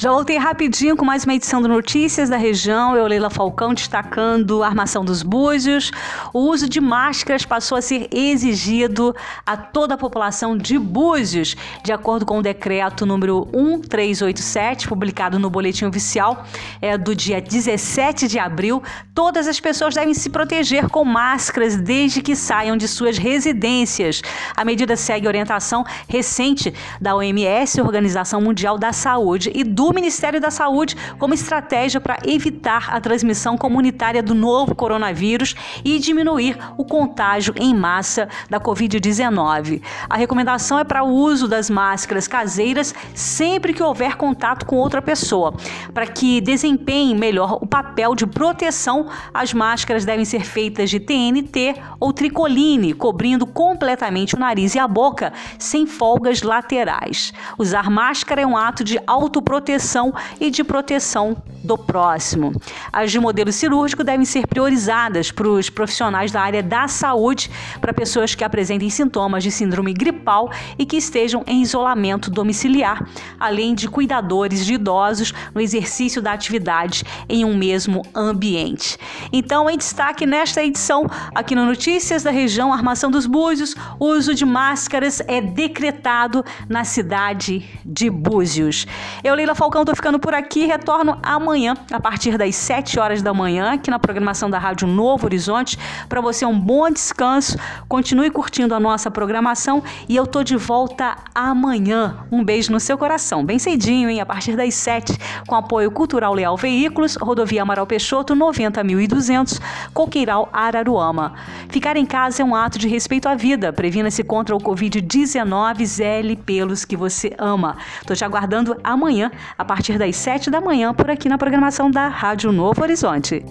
Já voltei rapidinho com mais uma edição do Notícias da Região. Eu, Leila Falcão, destacando a armação dos búzios. O uso de máscaras passou a ser exigido a toda a população de Búzios, de acordo com o decreto número 1387, publicado no Boletim Oficial é, do dia 17 de abril. Todas as pessoas devem se proteger com máscaras desde que saiam de suas residências. A medida segue orientação recente da OMS, Organização Mundial da Saúde, e do Ministério da Saúde como estratégia para evitar a transmissão comunitária do novo coronavírus e diminuir o contágio em massa da Covid-19. A recomendação é para o uso das máscaras caseiras sempre que houver contato com outra pessoa. Para que desempenhem melhor o papel de proteção, as máscaras devem ser feitas de TNT ou tricoline, cobrindo completamente o nariz e a boca, sem folgas laterais. Usar máscara é um ato de autoproteção e de proteção do próximo. As de modelo cirúrgico devem ser priorizadas para os profissionais da área da saúde, para pessoas que apresentem sintomas de síndrome gripal e que estejam em isolamento domiciliar, além de cuidadores de idosos no exercício da atividade em um mesmo ambiente. Então, em destaque nesta edição, aqui no Notícias da Região Armação dos Búzios, o uso de máscaras é decretado na cidade de Búzios. Eu, Leila Falcão, estou ficando por aqui. Retorno amanhã, a partir das 7 horas da manhã, aqui na programação da Rádio Novo Horizonte. Para você, um bom descanso. Continue curtindo a nossa programação e eu tô de volta amanhã. Um beijo no seu coração, bem cedinho, hein? A partir das 7, com apoio Cultural Leal Veículos, Rodovia Amaral Peixoto, 90.200, Coqueiral Araruama. Ficar em casa é um ato de respeito à vida. Previna-se contra o Covid-19, zele pelos que você ama. Tô te aguardando amanhã, a partir das 7 da manhã, por aqui na programação da Rádio Novo Horizonte.